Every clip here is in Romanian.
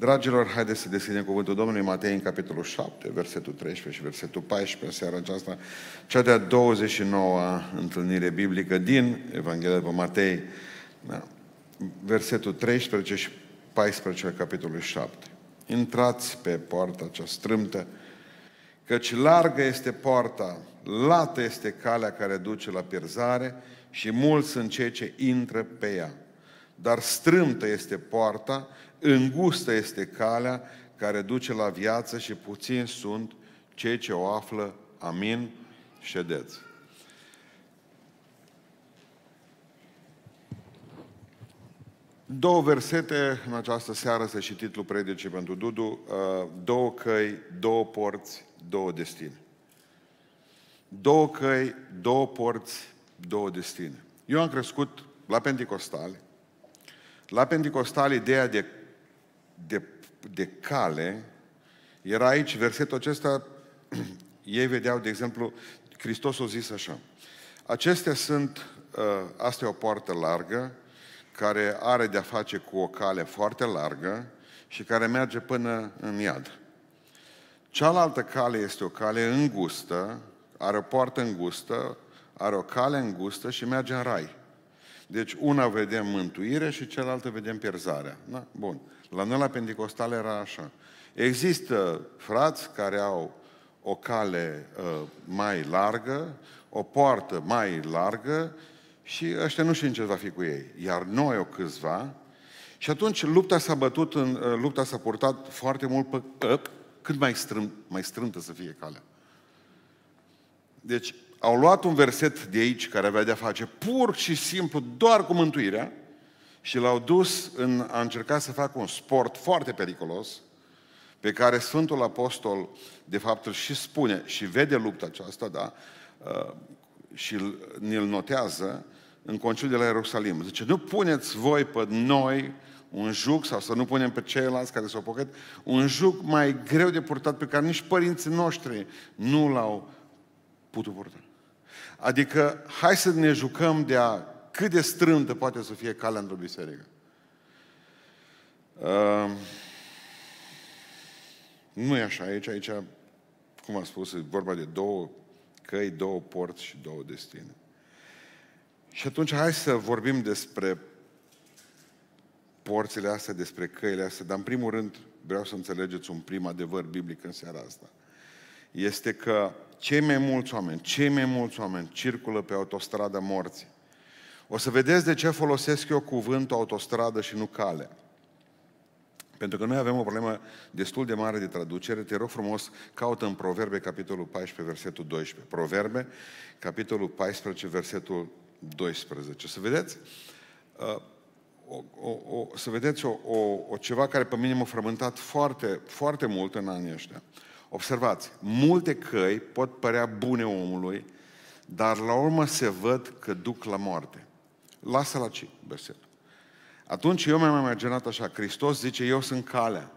Dragilor, haideți să deschidem cuvântul Domnului Matei în capitolul 7, versetul 13 și versetul 14, în seara aceasta, cea de-a 29-a întâlnire biblică din Evanghelia după Matei, da, versetul 13 și 14 al capitolului 7. Intrați pe poarta cea strâmtă, căci largă este poarta, lată este calea care duce la pierzare și mulți sunt cei ce intră pe ea. Dar strâmtă este poarta, îngustă este calea care duce la viață și puțini sunt cei ce o află. Amin. Ședeți. Două versete în această seară, să și titlul predicii pentru Dudu, uh, două căi, două porți, două destine. Două căi, două porți, două destine. Eu am crescut la Pentecostale. La Pentecostale, ideea de, de, de cale era aici, versetul acesta, ei vedeau, de exemplu, Hristos a zis așa. Acestea sunt, uh, asta e o poartă largă, care are de-a face cu o cale foarte largă și care merge până în iad. Cealaltă cale este o cale îngustă, are o poartă îngustă, are o cale îngustă și merge în rai. Deci una vedem mântuire și cealaltă vedem pierzarea. Da? Bun. La noi la Pentecostal era așa. Există frați care au o cale uh, mai largă, o poartă mai largă și ăștia nu știu ce va fi cu ei. Iar noi o câțiva. Și atunci lupta s-a bătut, în, uh, lupta s-a purtat foarte mult pe uh, cât mai, strâm, mai strântă să fie calea. Deci au luat un verset de aici care avea de-a face pur și simplu doar cu mântuirea și l-au dus în a încerca să facă un sport foarte periculos pe care Sfântul Apostol de fapt îl și spune și vede lupta aceasta, da, uh, și ne-l notează în conciliul de la Ierusalim. Zice, nu puneți voi pe noi un juc, sau să nu punem pe ceilalți care s-au pocăt, un juc mai greu de purtat pe care nici părinții noștri nu l-au putut purta. Adică, hai să ne jucăm de a cât de strântă poate să fie calea într-o biserică. Uh, nu e așa aici, aici, cum am spus, e vorba de două căi, două porți și două destine. Și atunci hai să vorbim despre porțile astea, despre căile astea, dar în primul rând vreau să înțelegeți un prim adevăr biblic în seara asta. Este că cei mai mulți oameni, cei mai mulți oameni circulă pe autostradă morți. O să vedeți de ce folosesc eu cuvântul autostradă și nu cale. Pentru că noi avem o problemă destul de mare de traducere. Te rog frumos, caută în Proverbe, capitolul 14, versetul 12. Proverbe, capitolul 14, versetul 12. Să vedeți? Uh, o, o, o, să vedeți o, o, o ceva care pe mine m-a frământat foarte, foarte mult în anii ăștia. Observați, multe căi pot părea bune omului, dar la urmă se văd că duc la moarte. Lasă la ce versetul. Atunci eu mi-am imaginat așa, Hristos zice, eu sunt calea.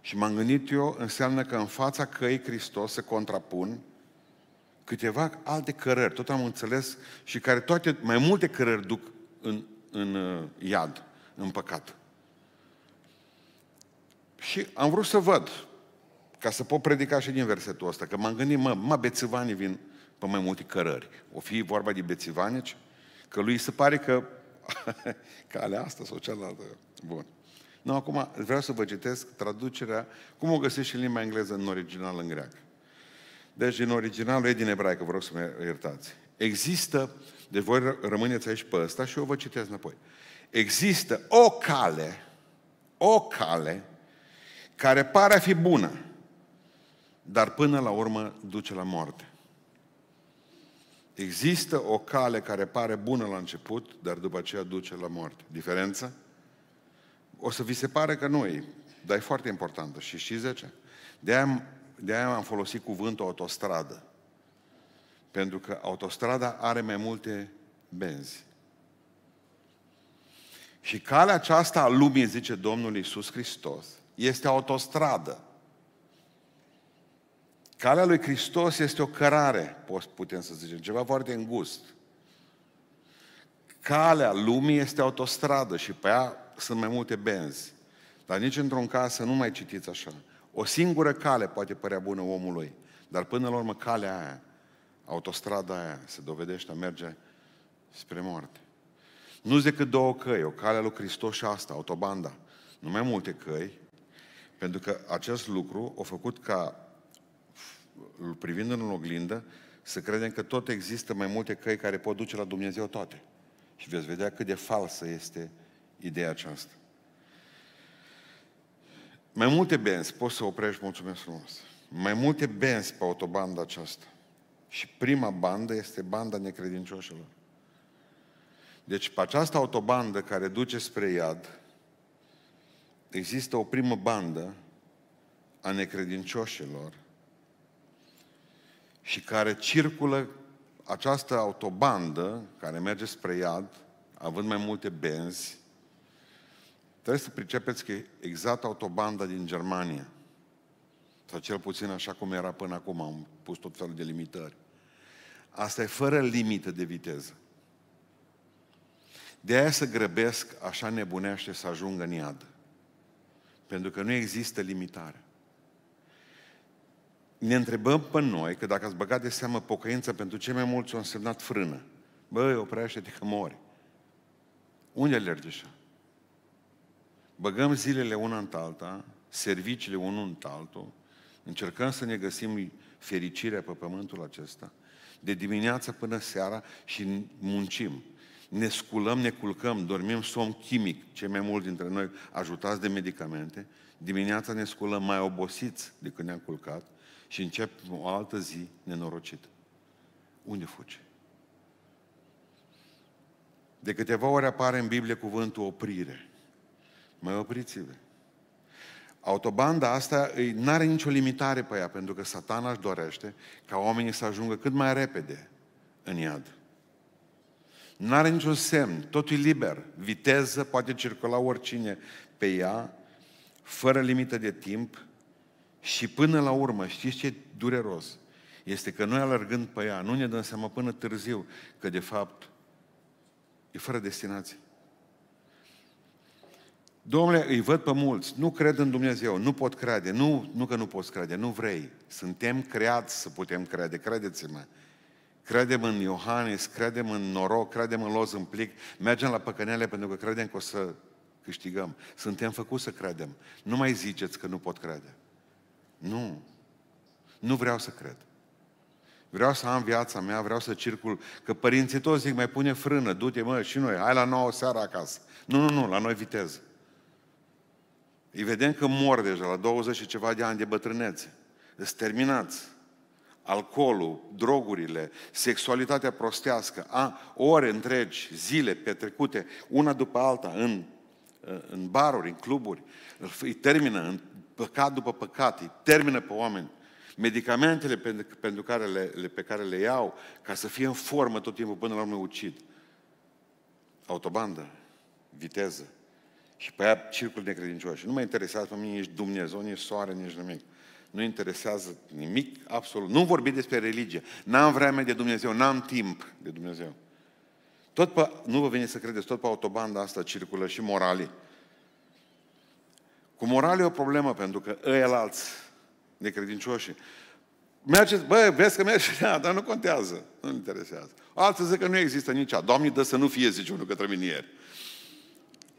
Și m-am gândit eu, înseamnă că în fața căii Hristos se contrapun câteva alte cărări, tot am înțeles, și care toate, mai multe cărări duc în, în uh, iad, în păcat. Și am vrut să văd, ca să pot predica și din versetul ăsta, că m-am gândit, mă, mă, bețivanii vin pe mai multe cărări. O fi vorba de bețivanici, că lui se pare că calea asta sau cealaltă. Bun. Nu, acum vreau să vă citesc traducerea, cum o găsești și în limba engleză în original în greacă. Deci, din original, e din ebraică, vă rog să mă iertați. Există, deci voi rămâneți aici pe ăsta și eu vă citesc înapoi. Există o cale, o cale, care pare a fi bună, dar până la urmă duce la moarte. Există o cale care pare bună la început, dar după aceea duce la moarte. Diferența? O să vi se pare că nu e, dar e foarte importantă. Și știți de ce? De aia, de aia am folosit cuvântul autostradă. Pentru că autostrada are mai multe benzi. Și calea aceasta a lumii, zice Domnul Iisus Hristos, este autostradă. Calea lui Hristos este o cărare, putem să zicem, ceva foarte îngust. Calea lumii este autostradă și pe ea sunt mai multe benzi. Dar nici într-un caz să nu mai citiți așa. O singură cale poate părea bună omului, dar până la urmă calea aia, autostrada aia, se dovedește a merge spre moarte. Nu decât două căi, o cale a lui Hristos și asta, autobanda. Nu mai multe căi, pentru că acest lucru a făcut ca, privind în oglindă, să credem că tot există mai multe căi care pot duce la Dumnezeu toate. Și veți vedea cât de falsă este ideea aceasta. Mai multe benzi, poți să oprești, mulțumesc frumos. Mai multe benzi pe autobanda aceasta. Și prima bandă este banda necredincioșilor. Deci pe această autobandă care duce spre iad, există o primă bandă a necredincioșilor și care circulă această autobandă care merge spre iad, având mai multe benzi, trebuie să pricepeți că e exact autobanda din Germania. Sau cel puțin așa cum era până acum, am pus tot felul de limitări. Asta e fără limită de viteză. De aia să grăbesc așa nebunește să ajungă în iad. Pentru că nu există limitare. Ne întrebăm pe noi că dacă ați băgat de seamă pocăința pentru cei mai mulți, au însemnat frână. Băi, oprește-te că mori. Unde alergi așa? Băgăm zilele una în alta, serviciile unul în altul, încercăm să ne găsim fericirea pe pământul acesta, de dimineață până seara și muncim ne sculăm, ne culcăm, dormim somn chimic, cei mai mulți dintre noi ajutați de medicamente, dimineața ne sculăm mai obosiți decât ne-am culcat și încep o altă zi nenorocită. Unde fugi? De câteva ori apare în Biblie cuvântul oprire. Mai opriți-vă. Autobanda asta nu are nicio limitare pe ea, pentru că satana își dorește ca oamenii să ajungă cât mai repede în iad. Nu are niciun semn, totul e liber. Viteză, poate circula oricine pe ea, fără limită de timp și până la urmă, știți ce e dureros? Este că noi alergând pe ea, nu ne dăm seama până târziu că de fapt e fără destinație. Domnule, îi văd pe mulți, nu cred în Dumnezeu, nu pot crede, nu, nu că nu poți crede, nu vrei. Suntem creați să putem crede, credeți-mă. Credem în Iohannis, credem în noroc, credem în loz în plic, mergem la păcănele pentru că credem că o să câștigăm. Suntem făcuți să credem. Nu mai ziceți că nu pot crede. Nu. Nu vreau să cred. Vreau să am viața mea, vreau să circul, că părinții toți zic, mai pune frână, du-te mă, și noi, hai la nouă seara acasă. Nu, nu, nu, la noi viteză. Îi vedem că mor deja la 20 și ceva de ani de bătrânețe. Îți terminați alcoolul, drogurile, sexualitatea prostească, a, ore întregi, zile petrecute, una după alta, în, în baruri, în cluburi, îi termină în păcat după păcat, îi termină pe oameni. Medicamentele pentru, pentru care le, le, pe care le iau, ca să fie în formă tot timpul până la urmă ucid. Autobandă, viteză. Și pe aia circul necredincioși. Nu mă interesează pe mine nici Dumnezeu, nici soare, nici nimic nu interesează nimic, absolut. Nu vorbi despre religie. N-am vreme de Dumnezeu, n-am timp de Dumnezeu. Tot pe, nu vă vine să credeți, tot pe autobanda asta circulă și moralii. Cu moralii e o problemă, pentru că ăia alți necredincioși Mergeți, bă, vezi că merge, da, dar nu contează, nu interesează. Alții zic că nu există nici a. Doamne, dă să nu fie, zice unul către mine ieri.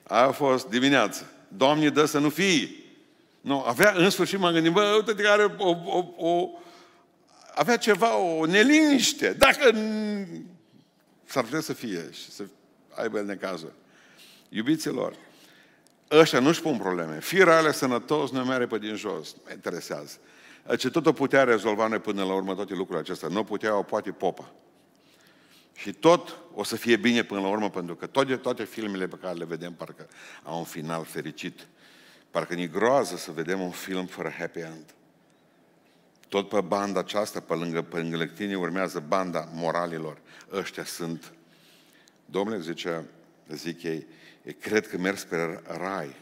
Aia a fost dimineață. Doamne, dă să nu fie. Nu, avea, în sfârșit m-am gândit, bă, uite care o, o, o, avea ceva, o neliniște. Dacă s-ar putea să fie și să aibă el necazuri. Iubiților, ăștia nu-și pun probleme. Firea alea sănătos nu mere pe din jos. Nu mă interesează. Ce tot o putea rezolva noi până la urmă toate lucrurile acestea. Nu putea, o poate popa. Și tot o să fie bine până la urmă, pentru că toate, toate filmele pe care le vedem parcă au un final fericit. Parcă ne groază să vedem un film fără happy end. Tot pe banda aceasta, pe lângă, pe lângă lectine, urmează banda moralilor. Ăștia sunt, domnule, zice, zic ei, cred că merg spre rai.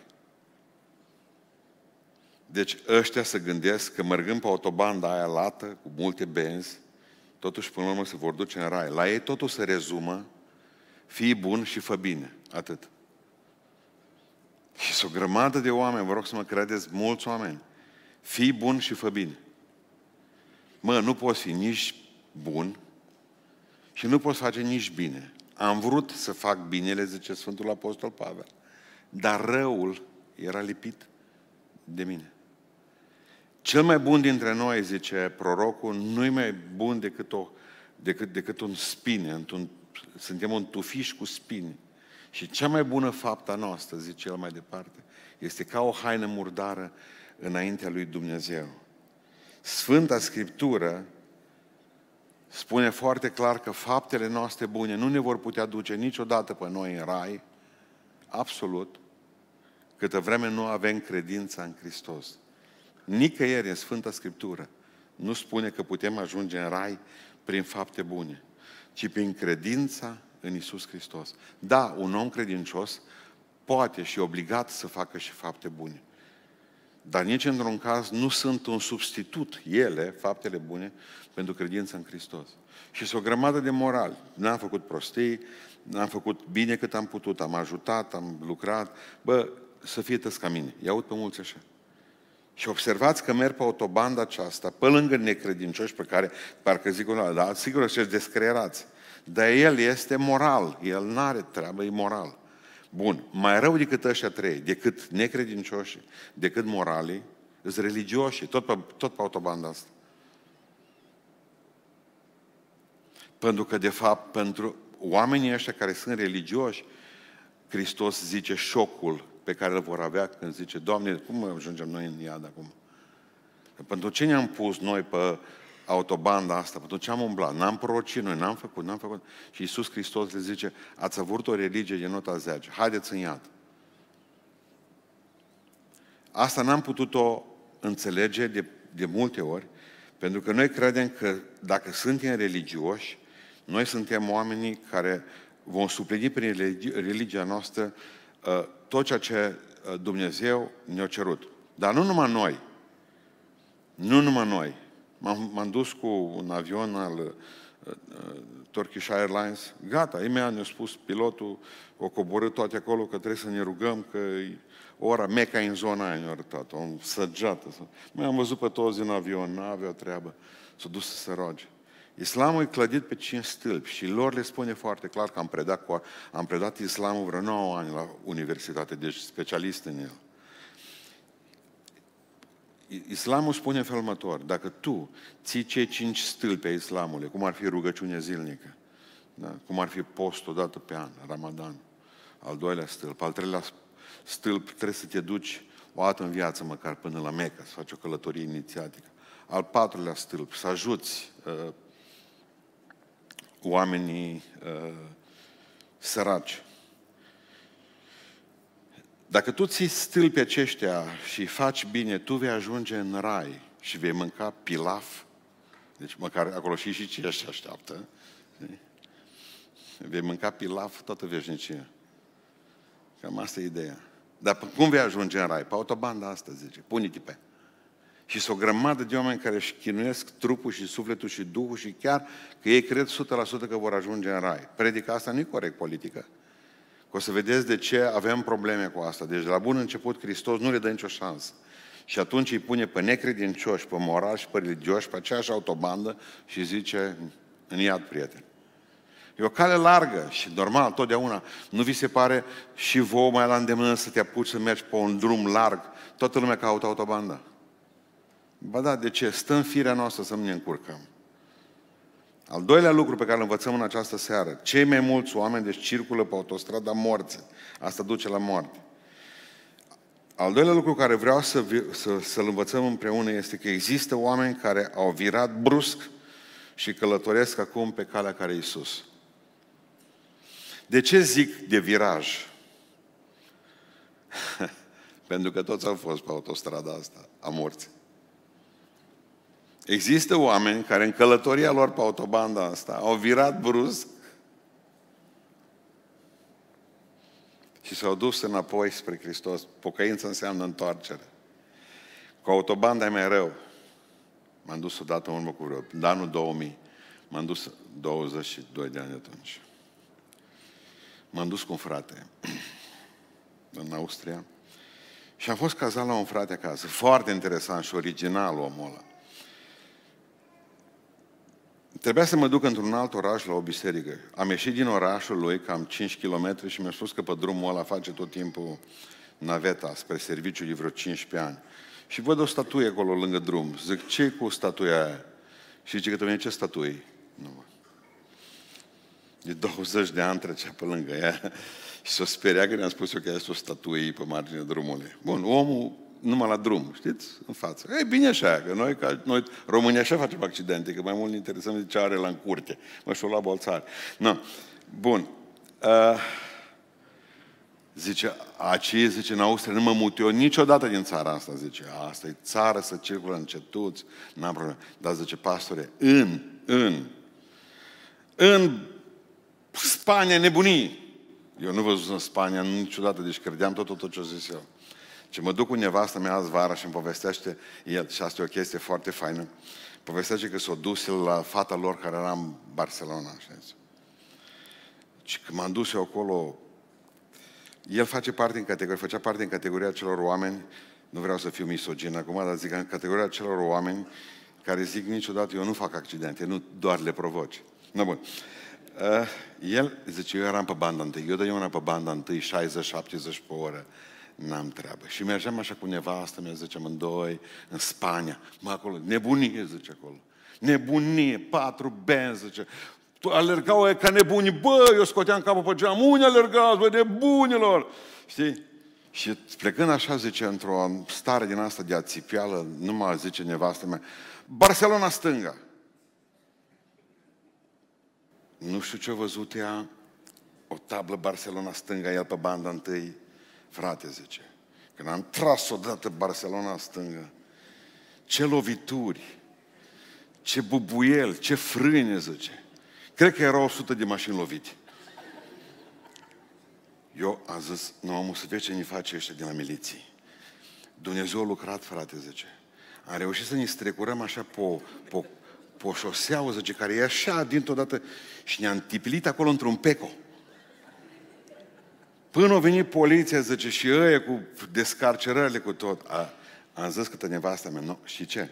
Deci ăștia se gândesc că mergând pe autobanda aia lată, cu multe benzi, totuși până la urmă se vor duce în rai. La ei totul se rezumă, fii bun și fă bine. Atât. Și sunt o grămadă de oameni, vă rog să mă credeți, mulți oameni. Fii bun și fă bine. Mă, nu poți fi nici bun și nu poți face nici bine. Am vrut să fac binele, zice Sfântul Apostol Pavel, dar răul era lipit de mine. Cel mai bun dintre noi, zice prorocul, nu-i mai bun decât, o, decât, decât un spine, un, suntem un tufiș cu spine. Și cea mai bună faptă a noastră, zice el mai departe, este ca o haină murdară înaintea lui Dumnezeu. Sfânta Scriptură spune foarte clar că faptele noastre bune nu ne vor putea duce niciodată pe noi în rai, absolut, câtă vreme nu avem credința în Hristos. Nicăieri în Sfânta Scriptură nu spune că putem ajunge în rai prin fapte bune, ci prin credința în Isus Hristos. Da, un om credincios poate și obligat să facă și fapte bune. Dar nici într-un caz nu sunt un substitut, ele, faptele bune, pentru credința în Hristos. Și sunt o grămadă de moral. N-am făcut prostii, n-am făcut bine cât am putut, am ajutat, am lucrat. Bă, să fie tăs ca mine. I-aud pe mulți așa. Și observați că merg pe autobanda aceasta, pe lângă necredincioși pe care parcă zic unul, da, sigur că descreierați. Dar el este moral, el nu are treabă, e moral. Bun, mai rău decât ăștia trei, decât necredincioși, decât moralii, sunt religioși, tot pe, tot pe autobanda asta. Pentru că, de fapt, pentru oamenii ăștia care sunt religioși, Hristos zice șocul pe care îl vor avea când zice, Doamne, cum ajungem noi în iad acum? Că pentru ce ne-am pus noi pe autobanda asta, pentru ce am umblat? N-am prorocit noi, n-am făcut, n-am făcut. Și Iisus Hristos le zice, ați avut o religie de nota 10, haideți în iad. Asta n-am putut-o înțelege de, de multe ori, pentru că noi credem că dacă suntem religioși, noi suntem oamenii care vom suplini prin religia noastră uh, tot ceea ce uh, Dumnezeu ne-a cerut. Dar nu numai noi. Nu numai noi. M-am, m-am dus cu un avion al uh, uh, Turkish Airlines. Gata, imediat ne-a spus pilotul, o coborât toate acolo, că trebuie să ne rugăm, că ora Meca în zona aia ne-a arătat, o săgeată. Mai am văzut pe toți în avion, nu avea treabă. S-a dus să se roage. Islamul e clădit pe cinci stâlpi și lor le spune foarte clar că am predat, cu, am predat islamul vreo 9 ani la universitate, deci specialist în el. Islamul spune în felul următor, dacă tu ții cei cinci stâlpi ai islamului, cum ar fi rugăciune zilnică, da? cum ar fi postul dată pe an, Ramadan, al doilea stâlp, al treilea stâlp trebuie să te duci o dată în viață măcar până la Meca, să faci o călătorie inițiatică. Al patrulea stâlp, să ajuți uh, oamenii uh, săraci. Dacă tu ții stâlpi aceștia și faci bine, tu vei ajunge în rai și vei mânca pilaf. Deci măcar acolo și și ce se așteaptă. Vei mânca pilaf toată veșnicia. Cam asta e ideea. Dar cum vei ajunge în rai? Pe autobanda asta, zice. Pune-te pe. Și sunt o grămadă de oameni care își chinuiesc trupul și sufletul și duhul și chiar că ei cred 100% că vor ajunge în rai. Predica asta nu e corect politică. Că o să vedeți de ce avem probleme cu asta. Deci de la bun început Hristos nu le dă nicio șansă. Și atunci îi pune pe necredincioși, pe moral și pe religioși, pe aceeași autobandă și zice, în iad, prieten. E o cale largă și normal, totdeauna. Nu vi se pare și vouă mai la îndemână să te apuci să mergi pe un drum larg? Toată lumea caută autobanda. Ba da, de ce? Stă în firea noastră să nu ne încurcăm. Al doilea lucru pe care îl învățăm în această seară, cei mai mulți oameni deci circulă pe autostrada morții. Asta duce la moarte. Al doilea lucru care vreau să, să, să-l învățăm împreună este că există oameni care au virat brusc și călătoresc acum pe calea care e Iisus. De ce zic de viraj? Pentru că toți au fost pe autostrada asta a morții. Există oameni care în călătoria lor pe autobanda asta au virat brusc și s-au dus înapoi spre Hristos. Pocăință înseamnă întoarcere. Cu autobanda e mai rău. M-am dus odată în urmă cu vreo, în anul 2000. M-am dus 22 de ani atunci. M-am dus cu un frate în Austria Și am fost cazat la un frate acasă, foarte interesant și original omul ăla. Trebuia să mă duc într-un alt oraș la o biserică. Am ieșit din orașul lui, cam 5 km, și mi-a spus că pe drumul ăla face tot timpul naveta spre serviciu de vreo 15 ani. Și văd o statuie acolo lângă drum. Zic, ce cu statuia aia? Și zice că ce statuie? Nu. De 20 de ani trecea pe lângă ea și s-o speria că ne-am spus eu că este o statuie pe marginea drumului. Bun, omul numai la drum, știți, în față. E bine așa, că noi, ca, noi românii așa facem accidente, că mai mult ne interesăm de ce are la în curte. Mă și la bolțare. No. Bun. Uh, zice, aceea, zice, în Austria nu mă mut eu niciodată din țara asta, zice, asta e țară să circulă în cetuți, n-am problemă. Dar zice, pastore, în, în, în Spania nebunii. Eu nu văzut în Spania niciodată, deci credeam tot, tot, tot ce zis eu. Și mă duc cu nevastă mea azi vara și îmi povestește el, și asta e o chestie foarte faină, povestește că s-a dus el la fata lor care era în Barcelona. Așa. Și când m-am dus eu acolo, el face parte în categorie, făcea parte în categoria celor oameni, nu vreau să fiu misogin acum, dar zic în categoria celor oameni care zic niciodată eu nu fac accidente, nu doar le provoci. No, bun. Uh, el zice, eu eram pe banda întâi, eu eu eram pe banda întâi, 60-70 pe oră n-am treabă. Și mergeam așa cu nevastă, mi-a zice doi în Spania. Mă, acolo, nebunie, zice acolo. Nebunie, patru benzi, zice. Alergau ca nebuni, bă, eu scoteam capul pe geam, unii alergați, bă, nebunilor. Știi? Și plecând așa, zice, într-o stare din asta de ațipială, nu mă zice nevastă mea, Barcelona stânga. Nu știu ce a văzut ea, o tablă Barcelona stânga, el pe banda întâi, Frate, zice, când am tras odată Barcelona stângă, ce lovituri, ce bubuiel, ce frâne, zice. Cred că erau 100 de mașini lovite. Eu am zis, nu am să vezi ce ne face ăștia din la miliții. Dumnezeu a lucrat, frate, zice. Am reușit să ne strecurăm așa pe, pe, pe o șoseaua, zice, care e așa dintr-o dată și ne-a întipilit acolo într-un peco. Până a venit poliția, zice, și ăia cu descarcerările cu tot. A, am zis că nevasta mea, nu, și ce?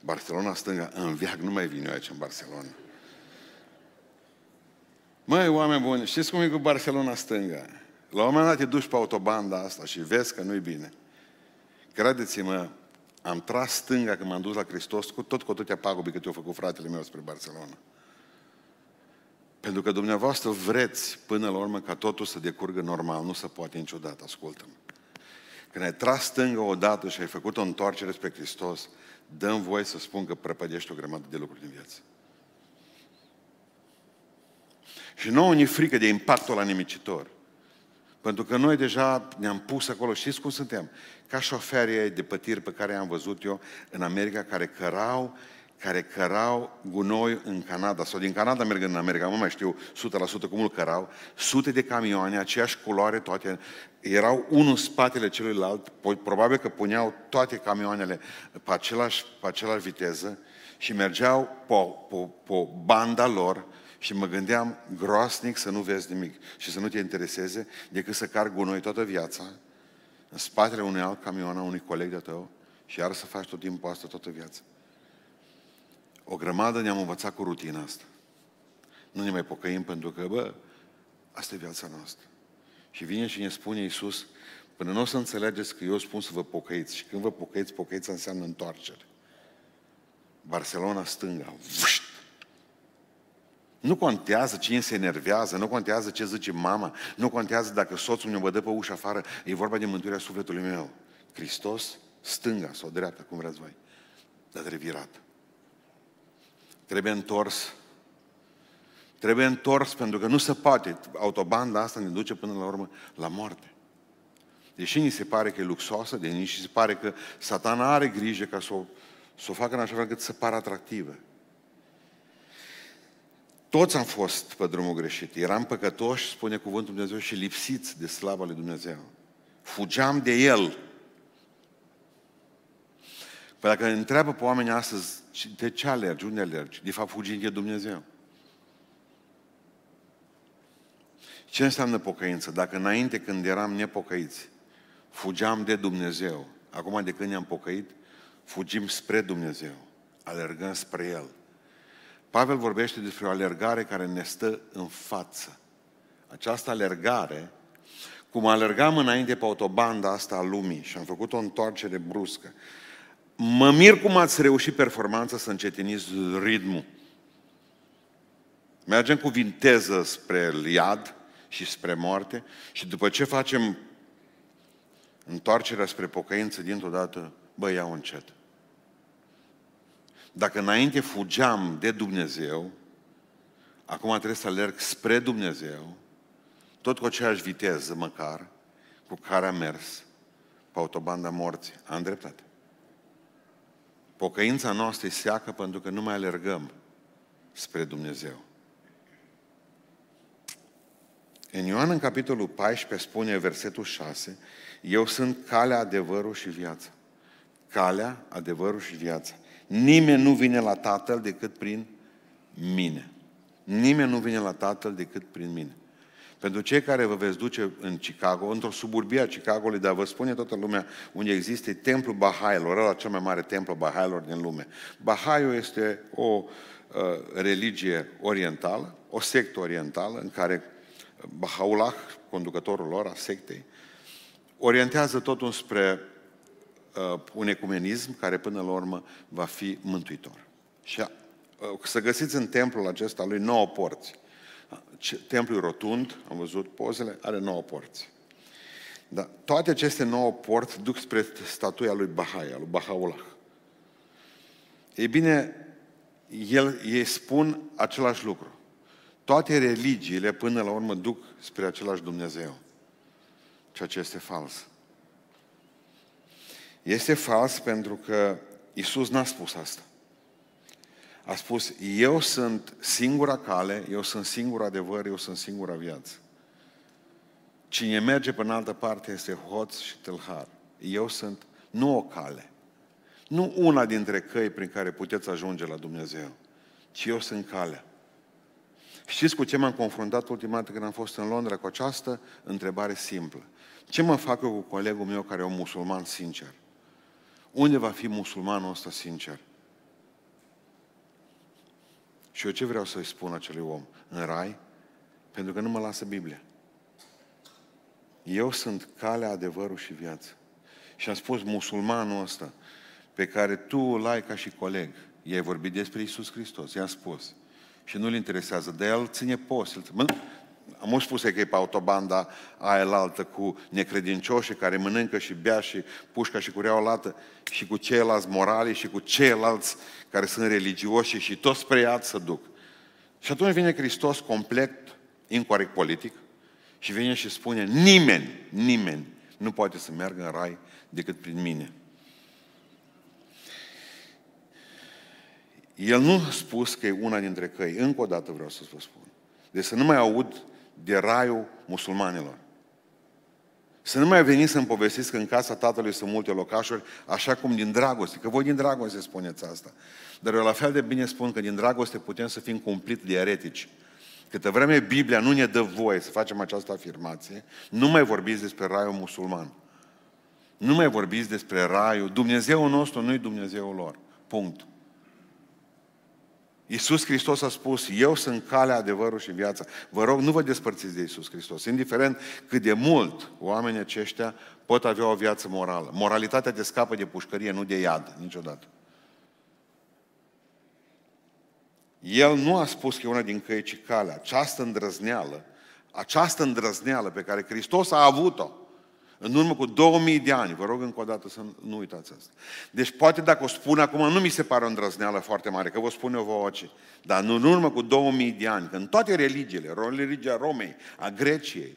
Barcelona stânga, în viac nu mai vine eu aici în Barcelona. Măi, oameni buni, știți cum e cu Barcelona stânga? La un moment dat te duci pe autobanda asta și vezi că nu-i bine. Credeți-mă, am tras stânga când m-am dus la Hristos cu tot cu atâtea pagube cât eu făcut fratele meu spre Barcelona. Pentru că dumneavoastră vreți până la urmă ca totul să decurgă normal. Nu se poate niciodată, ascultă-mă. Când ai tras stângă odată și ai făcut o întoarcere spre Hristos, dăm voie să spun că prăpădești o grămadă de lucruri din viață. Și nouă ne frică de impactul la nimicitor. Pentru că noi deja ne-am pus acolo, știți cum suntem? Ca șoferii de pătiri pe care am văzut eu în America, care cărau care cărau gunoi în Canada, sau din Canada mergând în America, nu mai știu 100% cum îl cărau, sute de camioane, aceeași culoare, toate, erau unul în spatele celuilalt, probabil că puneau toate camioanele pe același, pe același viteză și mergeau pe, pe, pe banda lor și mă gândeam groasnic să nu vezi nimic și să nu te intereseze decât să car gunoi toată viața în spatele unui alt camion, a unui coleg de tău și iar să faci tot timpul asta toată viața. O grămadă ne-am învățat cu rutina asta. Nu ne mai pocăim pentru că, bă, asta e viața noastră. Și vine și ne spune Iisus, până nu o să înțelegeți că eu spun să vă pocăiți. Și când vă pocăiți, pocăiți înseamnă întoarcere. Barcelona stânga, vâșt! Nu contează cine se enervează, nu contează ce zice mama, nu contează dacă soțul meu dă pe ușa afară, e vorba de mântuirea sufletului meu. Hristos, stânga sau dreapta, cum vreți voi, dar revirat. Trebuie întors. Trebuie întors pentru că nu se poate. Autobanda asta ne duce până la urmă la moarte. Deși ni se pare că e luxoasă, de nici se pare că satana are grijă ca să o, să o facă în așa fel cât să pară atractivă. Toți am fost pe drumul greșit. Eram păcătoși, spune cuvântul Dumnezeu, și lipsiți de slava lui Dumnezeu. Fugeam de El. Păi dacă întreabă pe oamenii astăzi de ce alergi, unde alergi, de fapt fugi de Dumnezeu. Ce înseamnă pocăință? Dacă înainte când eram nepocăiți, fugeam de Dumnezeu. Acum de când ne-am pocăit, fugim spre Dumnezeu. Alergăm spre El. Pavel vorbește despre o alergare care ne stă în față. Această alergare, cum alergam înainte pe autobanda asta a lumii și am făcut o întoarcere bruscă, mă mir cum ați reușit performanța să încetiniți ritmul. Mergem cu vinteză spre iad și spre moarte și după ce facem întoarcerea spre pocăință dintr-o dată, bă, iau încet. Dacă înainte fugeam de Dumnezeu, acum trebuie să alerg spre Dumnezeu, tot cu aceeași viteză măcar, cu care am mers pe autobanda morții. Am dreptate. Pocăința noastră e seacă pentru că nu mai alergăm spre Dumnezeu. În Ioan, în capitolul 14, spune versetul 6, Eu sunt calea, adevărul și viața. Calea, adevărul și viața. Nimeni nu vine la Tatăl decât prin mine. Nimeni nu vine la Tatăl decât prin mine. Pentru cei care vă veți duce în Chicago, într-o suburbie a Chicagoului, dar vă spune toată lumea unde există templul Bahailor, ăla cel mai mare templu Bahailor din lume. Bahaiul este o uh, religie orientală, o sectă orientală în care Bahá'u'lláh, conducătorul lor, a sectei, orientează totul spre uh, un ecumenism care până la urmă va fi mântuitor. Și uh, să găsiți în templul acesta lui nouă porți. Templul rotund, am văzut pozele, are nouă porți. Dar toate aceste nouă porți duc spre statuia lui Bahai, lui Bahá'u'lláh. Ei bine, el, ei spun același lucru. Toate religiile, până la urmă, duc spre același Dumnezeu. Ceea ce este fals. Este fals pentru că Isus n-a spus asta. A spus, eu sunt singura cale, eu sunt singur adevăr, eu sunt singura viață. Cine merge pe în altă parte este hoț și tâlhar. Eu sunt nu o cale. Nu una dintre căi prin care puteți ajunge la Dumnezeu, ci eu sunt calea. Știți cu ce m-am confruntat ultima dată când am fost în Londra cu această întrebare simplă. Ce mă fac eu cu colegul meu care e un musulman sincer? Unde va fi musulmanul ăsta sincer? Și eu ce vreau să-i spun acelui om? În rai? Pentru că nu mă lasă Biblia. Eu sunt calea, adevărul și viața. Și am spus, musulmanul ăsta, pe care tu îl ai ca și coleg, i-ai vorbit despre Isus Hristos, i-am spus, și nu-l interesează, de el ține post. Am spus că e pe autobanda aia altă cu necredincioși care mănâncă și bea și pușca și cureaua lată și cu ceilalți morali și cu ceilalți care sunt religioși și toți spre iad să duc. Și atunci vine Hristos complet incorrect politic și vine și spune nimeni, nimeni nu poate să meargă în rai decât prin mine. El nu a spus că e una dintre căi. Încă o dată vreau să vă spun. Deci să nu mai aud de raiul musulmanilor. Să nu mai veniți să-mi povestiți că în casa tatălui sunt multe locașuri, așa cum din dragoste, că voi din dragoste spuneți asta. Dar eu la fel de bine spun că din dragoste putem să fim cumplit de eretici. Câtă vreme Biblia nu ne dă voie să facem această afirmație, nu mai vorbiți despre raiul musulman. Nu mai vorbiți despre raiul. Dumnezeul nostru nu e Dumnezeul lor. Punct. Iisus Hristos a spus, eu sunt calea, adevărul și viața. Vă rog, nu vă despărțiți de Iisus Hristos. Indiferent cât de mult oamenii aceștia pot avea o viață morală. Moralitatea te scapă de pușcărie, nu de iad, niciodată. El nu a spus că e una din căi, ci calea. Această îndrăzneală, această îndrăzneală pe care Hristos a avut-o, în urmă cu 2000 de ani, vă rog încă o dată să nu uitați asta. Deci poate dacă o spun acum, nu mi se pare o îndrăzneală foarte mare, că vă spun eu vouă ce. Dar în urmă cu 2000 de ani, când toate religiile, religia Romei, a Greciei,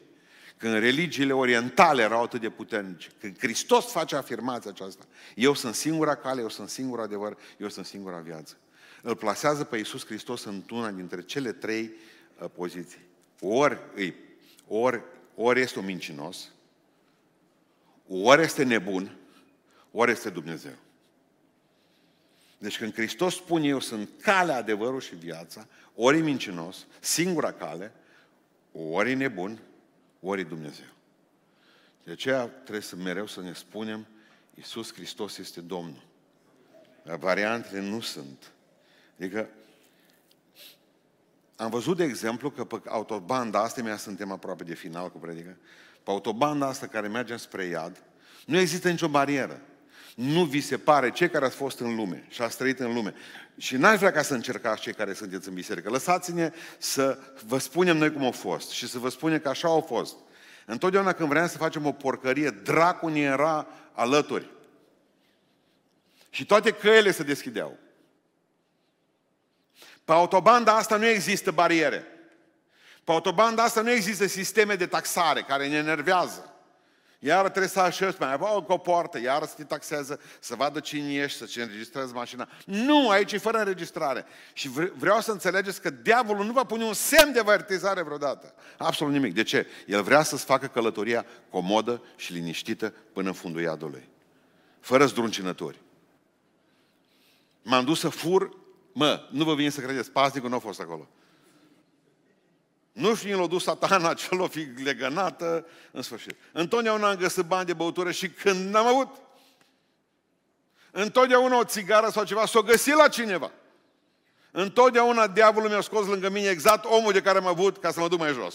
când religiile orientale erau atât de puternice, când Hristos face afirmația aceasta, eu sunt singura cale, eu sunt singur adevăr, eu sunt singura viață. Îl plasează pe Iisus Hristos în una dintre cele trei uh, poziții. Ori, îi, ori, ori este un mincinos, ori este nebun, ori este Dumnezeu. Deci când Hristos spune eu sunt calea, adevărul și viața, ori e mincinos, singura cale, ori e nebun, ori e Dumnezeu. De aceea trebuie să mereu să ne spunem, Iisus Hristos este Domnul. Variantele nu sunt. Adică, am văzut, de exemplu, că pe autobanda asta, mea suntem aproape de final cu predică, pe autobanda asta care merge spre iad, nu există nicio barieră. Nu vi se pare, cei care ați fost în lume și ați trăit în lume, și n-aș vrea ca să încercați cei care sunteți în biserică, lăsați-ne să vă spunem noi cum a fost și să vă spunem că așa au fost. Întotdeauna când vreau să facem o porcărie, dracul ne era alături. Și toate căile se deschideau. Pe autobanda asta nu există bariere. Pe autobanda asta nu există sisteme de taxare care ne enervează. Iar trebuie să așezi mai avea o poartă, iar să te taxează, să vadă cine ești, să-ți înregistrezi mașina. Nu, aici e fără înregistrare. Și vreau să înțelegeți că diavolul nu va pune un semn de avertizare vreodată. Absolut nimic. De ce? El vrea să-ți facă călătoria comodă și liniștită până în fundul iadului. Fără zdruncinători. M-am dus să fur, mă, nu vă vine să credeți, pasnicul nu a fost acolo. Nu știu, l-a dus satana, ce l-a fi legănată, în sfârșit. Întotdeauna am găsit bani de băutură și când n-am avut, întotdeauna o țigară sau ceva s-o găsit la cineva. Întotdeauna diavolul mi-a scos lângă mine exact omul de care am avut ca să mă duc mai jos.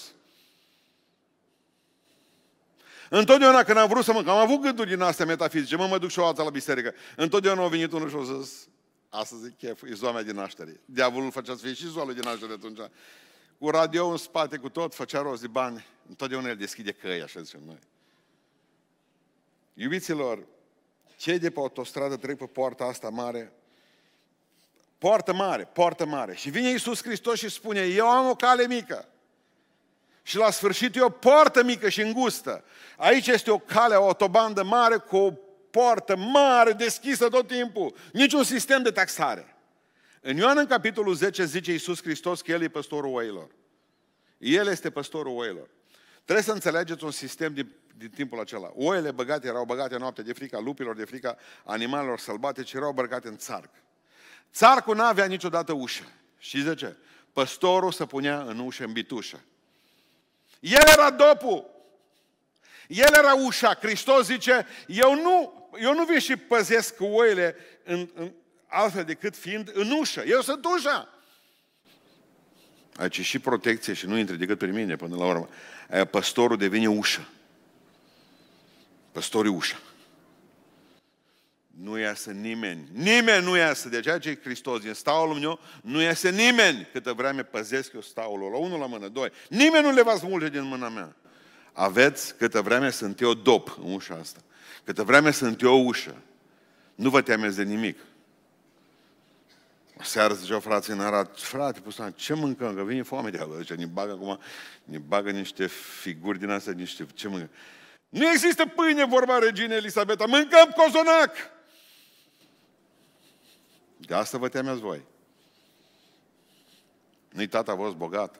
Întotdeauna când am vrut să mă... Că am avut gânduri din astea metafizice, mă, mă duc și o altă la biserică. Întotdeauna a venit unul și a zis, astăzi e chef, e ziua mea din naștere. Diavolul făcea să fie și ziua lui din naștere atunci cu radio în spate, cu tot, făcea rost de bani. Întotdeauna el deschide căi, așa zicem noi. Iubiților, cei de pe autostradă trec pe poarta asta mare, poartă mare, poartă mare. Și vine Iisus Hristos și spune, eu am o cale mică. Și la sfârșit e o poartă mică și îngustă. Aici este o cale, o autobandă mare cu o poartă mare, deschisă tot timpul. Niciun sistem de taxare. În Ioan, în capitolul 10, zice Iisus Hristos că El e păstorul oilor. El este păstorul oilor. Trebuie să înțelegeți un sistem din, din timpul acela. Oile băgate erau băgate noapte de frica lupilor, de frica animalelor sălbatice, erau băgate în țarc. Țarcul nu avea niciodată ușă. Și de ce? Păstorul se punea în ușă, în bitușă. El era dopul. El era ușa. Hristos zice, eu nu, eu nu vin și păzesc oile în, în, altfel decât fiind în ușă. Eu sunt ușa. Aici și protecție și nu intre decât pe mine până la urmă. Aia păstorul devine ușă. Păstorul ușa. Nu iasă nimeni. Nimeni nu iasă. De aceea ce Hristos din staulul meu, nu iasă nimeni câtă vreme păzesc eu staulul. La unul la mână, doi. Nimeni nu le va smulge din mâna mea. Aveți câtă vreme sunt eu dop în ușa asta. Câtă vreme sunt eu ușă. Nu vă temeți de nimic. Seara ziceau frații în Arad, frate, pustan, ce mâncăm? Că vine foame de ală. Zice, ne bagă acum, ne bagă niște figuri din astea, niște, ce mâncăm? Nu există pâine, vorba reginei Elisabeta, mâncăm cozonac! De asta vă temeți voi. Nu-i tata vostru bogat.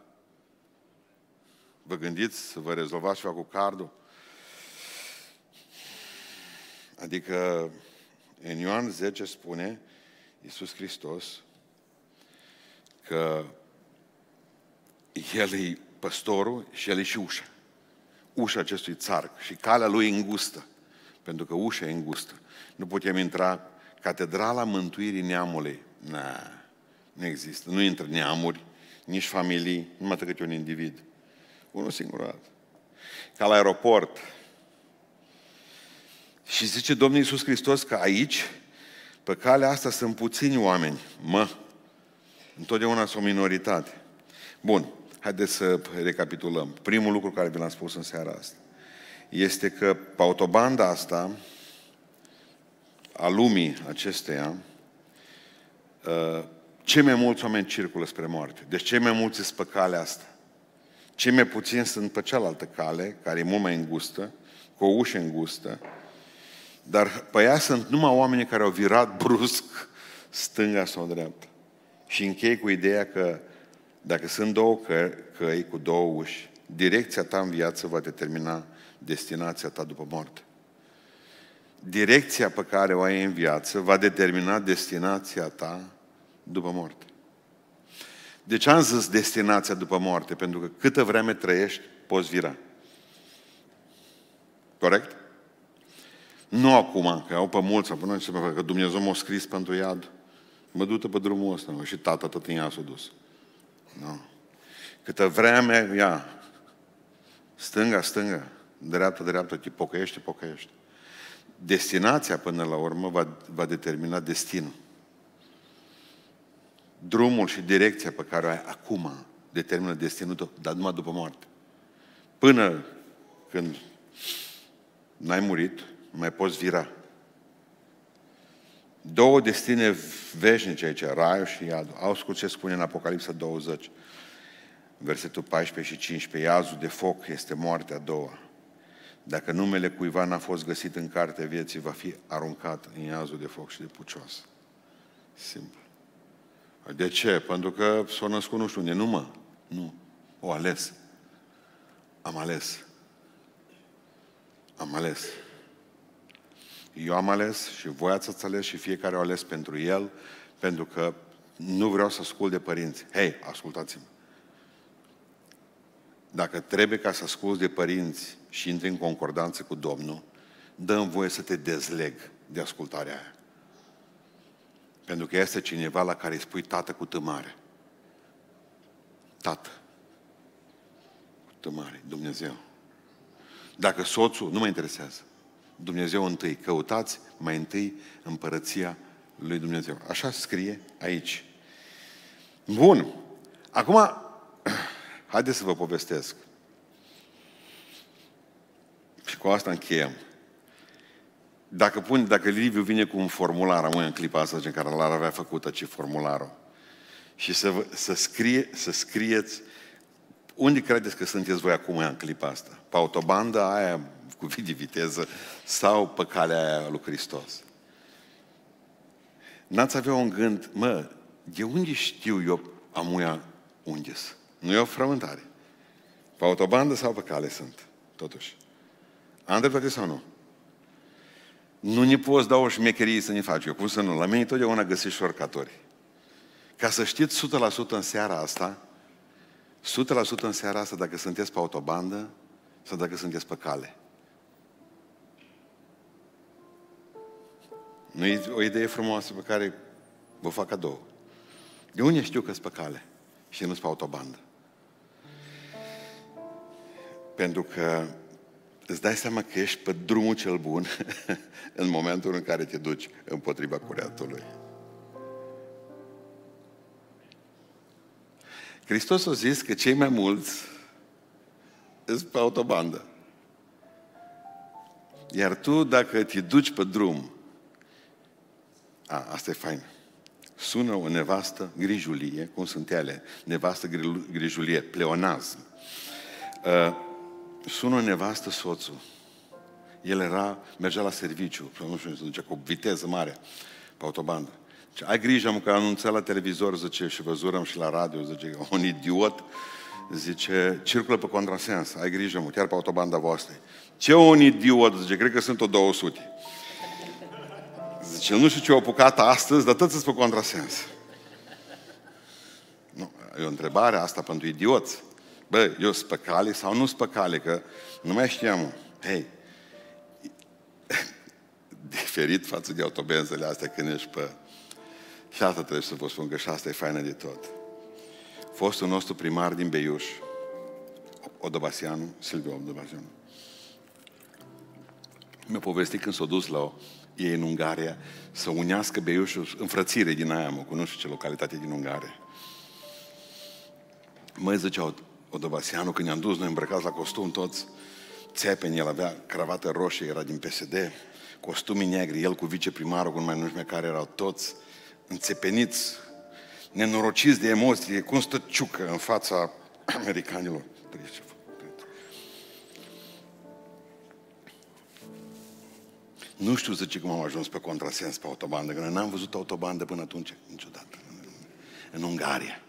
Vă gândiți să vă rezolvați ceva cu cardul? Adică în Ioan 10 spune Iisus Hristos că El e păstorul și El e și ușa. Ușa acestui țarc și calea lui îngustă. Pentru că ușa e îngustă. Nu putem intra Catedrala Mântuirii Neamului. Na, nu există. Nu intră neamuri, nici familii, numai decât un individ. Unul singur dată. Ca la aeroport. Și zice Domnul Iisus Hristos că aici, pe calea asta, sunt puțini oameni. Mă, Întotdeauna sunt o minoritate. Bun, haideți să recapitulăm. Primul lucru care vi l-am spus în seara asta este că pe autobanda asta a lumii acesteia, uh, cei mai mulți oameni circulă spre moarte. Deci cei mai mulți sunt pe calea asta. Cei mai puțini sunt pe cealaltă cale, care e mult mai îngustă, cu o ușă îngustă, dar pe ea sunt numai oamenii care au virat brusc stânga sau dreapta. Și închei cu ideea că dacă sunt două căi, căi cu două uși, direcția ta în viață va determina destinația ta după moarte. Direcția pe care o ai în viață va determina destinația ta după moarte. De ce am zis destinația după moarte? Pentru că câtă vreme trăiești, poți vira. Corect? Nu acum, că au pe mulți, până ce că Dumnezeu m-a scris pentru iad. Mă du pe drumul ăsta, mă, și tata tot în ea s-a dus. Nu. Câtă vreme, ia, stânga, stânga, dreapta, dreapta, te pocăiește, pocăiește. Destinația, până la urmă, va, va determina destinul. Drumul și direcția pe care o ai acum determină destinul tău, dar numai după moarte. Până când n-ai murit, mai poți vira. Două destine veșnice aici, raiul și iadul. Au ce spune în Apocalipsa 20, versetul 14 și 15. Iazul de foc este moartea a doua. Dacă numele cuiva n-a fost găsit în cartea vieții, va fi aruncat în iazul de foc și de pucios. Simplu. De ce? Pentru că s-a născut nu știu unde. Nu mă. Nu. O ales. Am ales. Am ales. Eu am ales și voi ați ales și fiecare a ales pentru el, pentru că nu vreau să ascult de părinți. Hei, ascultați-mă. Dacă trebuie ca să asculți de părinți și intri în concordanță cu Domnul, dă voie să te dezleg de ascultarea aia. Pentru că este cineva la care îi spui tată cu tămare. Tată. Cu tămare, Dumnezeu. Dacă soțul, nu mă interesează. Dumnezeu întâi. Căutați mai întâi împărăția lui Dumnezeu. Așa scrie aici. Bun. Acum, haideți să vă povestesc. Și cu asta încheiem. Dacă, pun, dacă Liviu vine cu un formular, am în clipa asta în care l-ar avea făcut ce formularul, și să, să, scrie, să scrieți unde credeți că sunteți voi acum în clipa asta? Pe autobanda aia cu vid de viteză sau pe calea aia lui Hristos? N-ați avea un gând, mă, de unde știu eu amuia unde Nu e o frământare. Pe autobandă sau pe cale sunt, totuși. Am dreptate sau nu? Nu ne poți da o șmecherie să ne faci. Eu cum să nu? La mine totdeauna găsești șorcatori. Ca să știți 100% în seara asta, 100% în seara asta dacă sunteți pe autobandă sau dacă sunteți pe cale. Nu e o idee frumoasă pe care vă fac cadou. De unde știu că sunt pe cale și nu sunt pe autobandă? Pentru că îți dai seama că ești pe drumul cel bun în momentul în care te duci împotriva cureatului. Hristos a zis că cei mai mulți sunt pe autobandă. Iar tu, dacă te duci pe drum, a, asta e fain. Sună o nevastă grijulie, cum sunt ele, nevastă grijulie, pleonazm. Uh, sună o nevastă soțul. El era, mergea la serviciu, nu știu, se ducea cu viteză mare pe autobandă. Zice, ai grijă, mă, că anunța la televizor, zice, și văzurăm și la radio, zice, un idiot, zice, circulă pe contrasens, ai grijă, mă, chiar pe autobanda voastră. Ce un idiot, zice, cred că sunt o 200. Zice, nu știu ce au apucat astăzi, dar toți pe contrasens. Nu, e o întrebare asta pentru idioți. Bă, eu sunt pe cale sau nu sunt pe cale, că nu mai știam. Hei, diferit față de autobenzele astea când ești pe și asta trebuie să vă spun că și asta e faină de tot. Fostul nostru primar din Beiuș, Odobasianu, Silviu Odobasianu, mi-a povestit când s-a dus la o, ei în Ungaria să unească Beiușul, înfrățire din aia, mă, cu nu știu ce localitate din Ungaria. Măi, zicea Odobasianu, când ne-am dus noi îmbrăcați la costum toți, țepeni, el avea cravată roșie, era din PSD, costumii negri, el cu viceprimarul, cu mai nu știu care erau toți, înțepeniți, nenorociți de emoție, cum stă ciucă în fața americanilor. Nu știu, zice, cum am ajuns pe contrasens pe autobandă, că n-am văzut autobandă până atunci, niciodată, în Ungaria.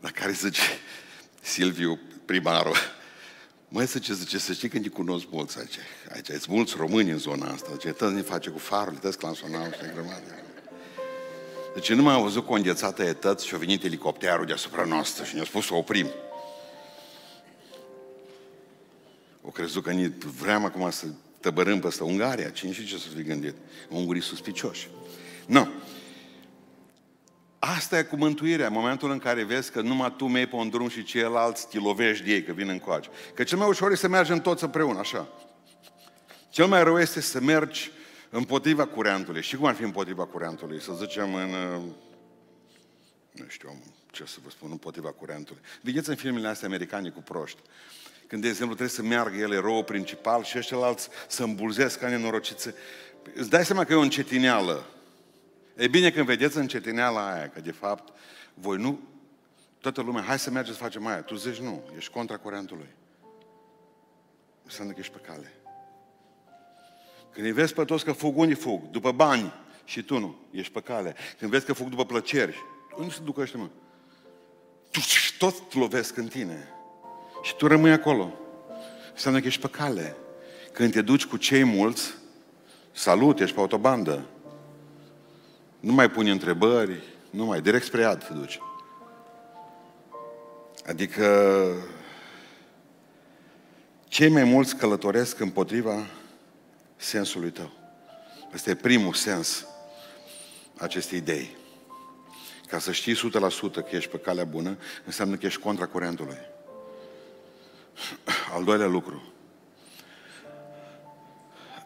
La care zice Silviu, primarul, Măi, să ce zice, să știi că ne cunosc mulți aici. Aici sunt mulți români în zona asta. Ce tăți ne face cu farul, tăți clansonau și grămadă. Deci nu mai am văzut condețată etăți și a venit elicopterul deasupra noastră și ne-a spus să oprim. O crezut că ni vrem acum să tăbărâm peste Ungaria. Cine și ce să fi gândit? Ungurii suspicioși. Nu. Asta e cu mântuirea, în momentul în care vezi că numai tu mei pe un drum și ceilalți te lovești de ei, că vin încoace. Că cel mai ușor e să mergem toți împreună, așa. Cel mai rău este să mergi împotriva curentului. Și cum ar fi împotriva curentului? Să zicem în... uh, Nu știu ce să vă spun, împotriva curentului. Vedeți în filmele astea americane cu proști. Când, de exemplu, trebuie să meargă el eroul principal și ăștia alți să îmbulzesc ca nenorociți. Îți dai seama că e o încetineală. E bine când vedeți încetineala aia, că de fapt voi nu, toată lumea, hai să mergem să facem aia. Tu zici nu, ești contra curentului. Înseamnă că ești pe cale. Când îi vezi pe toți că fug, unii fug? După bani. Și tu nu, ești pe cale. Când vezi că fug după plăceri, unde se duc ăștia, mă? Tu toți lovesc în tine. Și tu rămâi acolo. Înseamnă că ești pe cale. Când te duci cu cei mulți, salut, ești pe autobandă. Nu mai puni întrebări, nu mai, direct spre iad te duci. Adică cei mai mulți călătoresc împotriva sensului tău. Ăsta e primul sens acestei idei. Ca să știi 100% că ești pe calea bună, înseamnă că ești contra curentului. Al doilea lucru.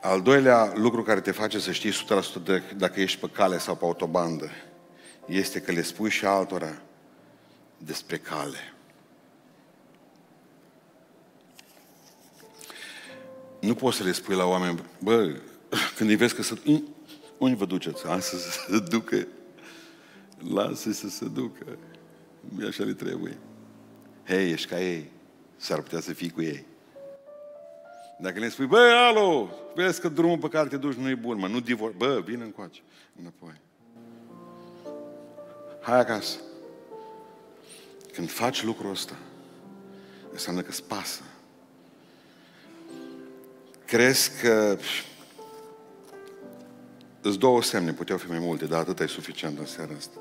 Al doilea lucru care te face să știi 100% de, dacă ești pe cale sau pe autobandă este că le spui și altora despre cale. Nu poți să le spui la oameni, bă, când îi vezi că se... Unde vă duceți? Lasă să se ducă. Lasă să se ducă. Așa le trebuie. Hei, ești ca ei. S-ar putea să fii cu ei. Dacă le spui, bă, alo, vezi că drumul pe care te duci nu e bun, mă, nu divor... Bă, vine încoace, înapoi. Hai acasă. Când faci lucrul ăsta, înseamnă că îți pasă. Crezi că îți două semne, puteau fi mai multe, dar atât e suficient în seara asta.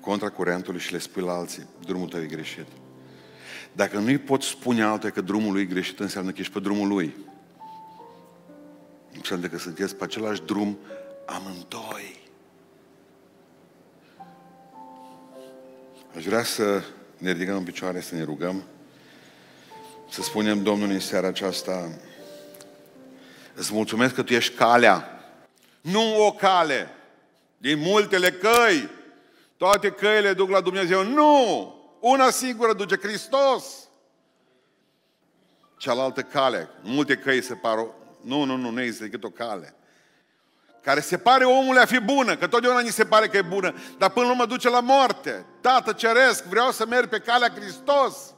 Contra curentului și le spui la alții, drumul tău e greșit. Dacă nu-i poți spune altuia că drumul lui e greșit, înseamnă că ești pe drumul lui. Înseamnă că sunteți pe același drum amândoi. Aș vrea să ne ridicăm în picioare, să ne rugăm, să spunem Domnului în seara aceasta, îți mulțumesc că Tu ești calea, nu o cale, din multele căi, toate căile duc la Dumnezeu. Nu! Una singură duce Hristos. Cealaltă cale, multe căi se par, nu, nu, nu, nu există decât o cale. Care se pare omul a fi bună, că totdeauna ni se pare că e bună, dar până la urmă duce la moarte. Tată ceresc, vreau să merg pe calea Hristos.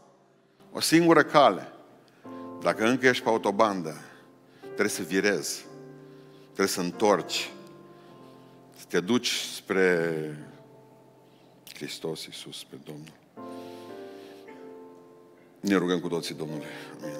O singură cale. Dacă încă ești pe autobandă, trebuie să virezi, trebuie să întorci, să te duci spre Hristos Iisus, pe Domnul. Ne rugăm cu toții Domnule. Amin.